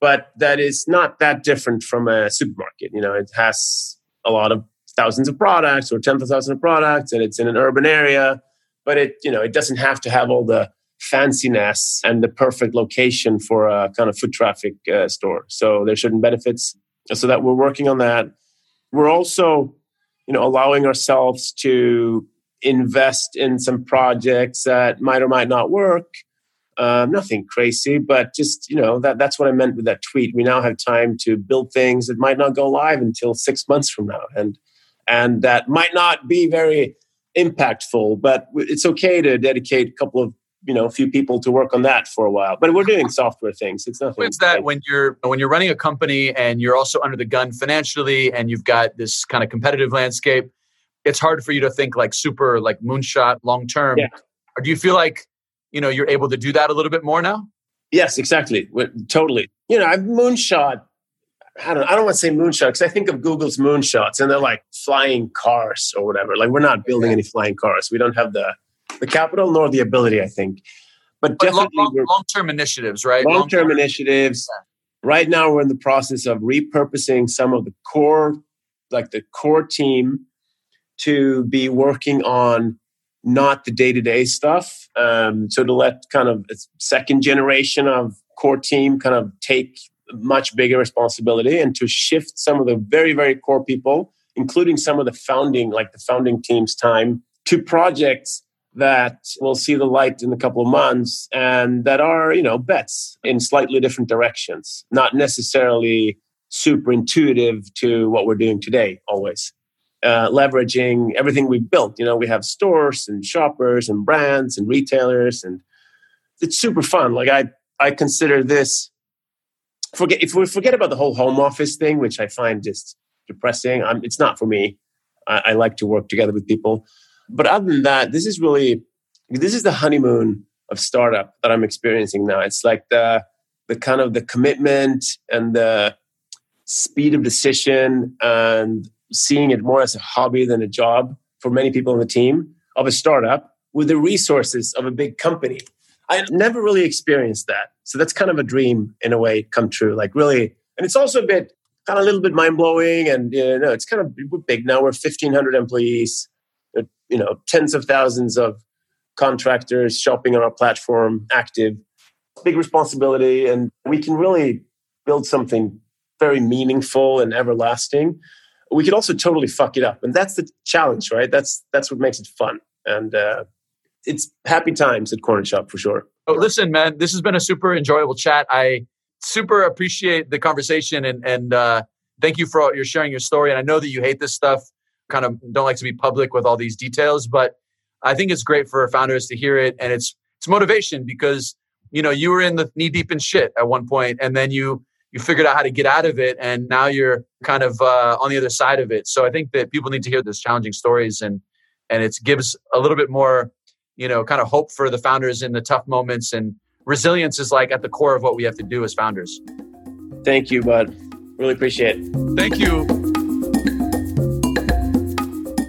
But that is not that different from a supermarket. You know, it has a lot of thousands of products or tens of thousands of products, and it's in an urban area. But it, you know, it doesn't have to have all the fanciness and the perfect location for a kind of foot traffic uh, store. So there's certain benefits. So that we're working on that. We're also you know allowing ourselves to invest in some projects that might or might not work. Um, nothing crazy but just you know that that's what i meant with that tweet. We now have time to build things that might not go live until six months from now and and that might not be very impactful but it's okay to dedicate a couple of you know a few people to work on that for a while. But we're doing software things. It's nothing it's that when you're when you're running a company and you're also under the gun financially and you've got this kind of competitive landscape it's hard for you to think like super like moonshot long term. Yeah. or do you feel like you know you're able to do that a little bit more now? Yes exactly. Totally. You know i've moonshot I don't, I don't want to say moonshot because I think of Google's moonshots and they're like flying cars or whatever. Like we're not building any flying cars. We don't have the the capital nor the ability, I think. But, But definitely long, long term initiatives, right? long term Long-term- initiatives. Right now, we're in the process of repurposing some of the core, like the core team, to be working on not the day to day stuff. Um, so to let kind of a second generation of core team kind of take much bigger responsibility and to shift some of the very very core people, including some of the founding, like the founding team's time, to projects that will see the light in a couple of months and that are you know bets in slightly different directions not necessarily super intuitive to what we're doing today always. Uh, leveraging everything we've built you know we have stores and shoppers and brands and retailers and it's super fun. Like i i consider this forget if we forget about the whole home office thing which i find just depressing I'm, it's not for me. I, I like to work together with people but other than that, this is really this is the honeymoon of startup that I'm experiencing now. It's like the the kind of the commitment and the speed of decision and seeing it more as a hobby than a job for many people on the team of a startup with the resources of a big company. I never really experienced that. So that's kind of a dream in a way come true. Like really, and it's also a bit kind of a little bit mind blowing. And you know, it's kind of we're big now. We're 1,500 employees you know tens of thousands of contractors shopping on our platform active big responsibility and we can really build something very meaningful and everlasting we could also totally fuck it up and that's the challenge right that's that's what makes it fun and uh, it's happy times at Cornershop for sure Oh, listen, man, this has been a super enjoyable chat. I super appreciate the conversation and and uh, thank you for your sharing your story. And I know that you hate this stuff, kind of don't like to be public with all these details, but I think it's great for founders to hear it, and it's it's motivation because you know you were in the knee deep in shit at one point, and then you you figured out how to get out of it, and now you're kind of uh, on the other side of it. So I think that people need to hear those challenging stories, and and it gives a little bit more you know, kind of hope for the founders in the tough moments. And resilience is like at the core of what we have to do as founders. thank you bud really appreciate it Thank you.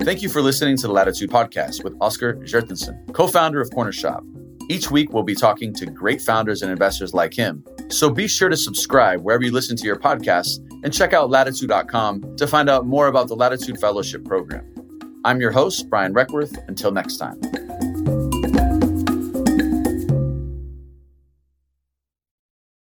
Thank you for listening to the Latitud Podcast with Oskar Hjertonsson, co founder of Cornershop. Each week, we'll be talking to great founders and investors like him. So be sure to subscribe wherever you listen to your podcasts and check out latitud.com to find out more about the Latitud Fellowship Program. I'm your host, Brian Requarth. Until next time.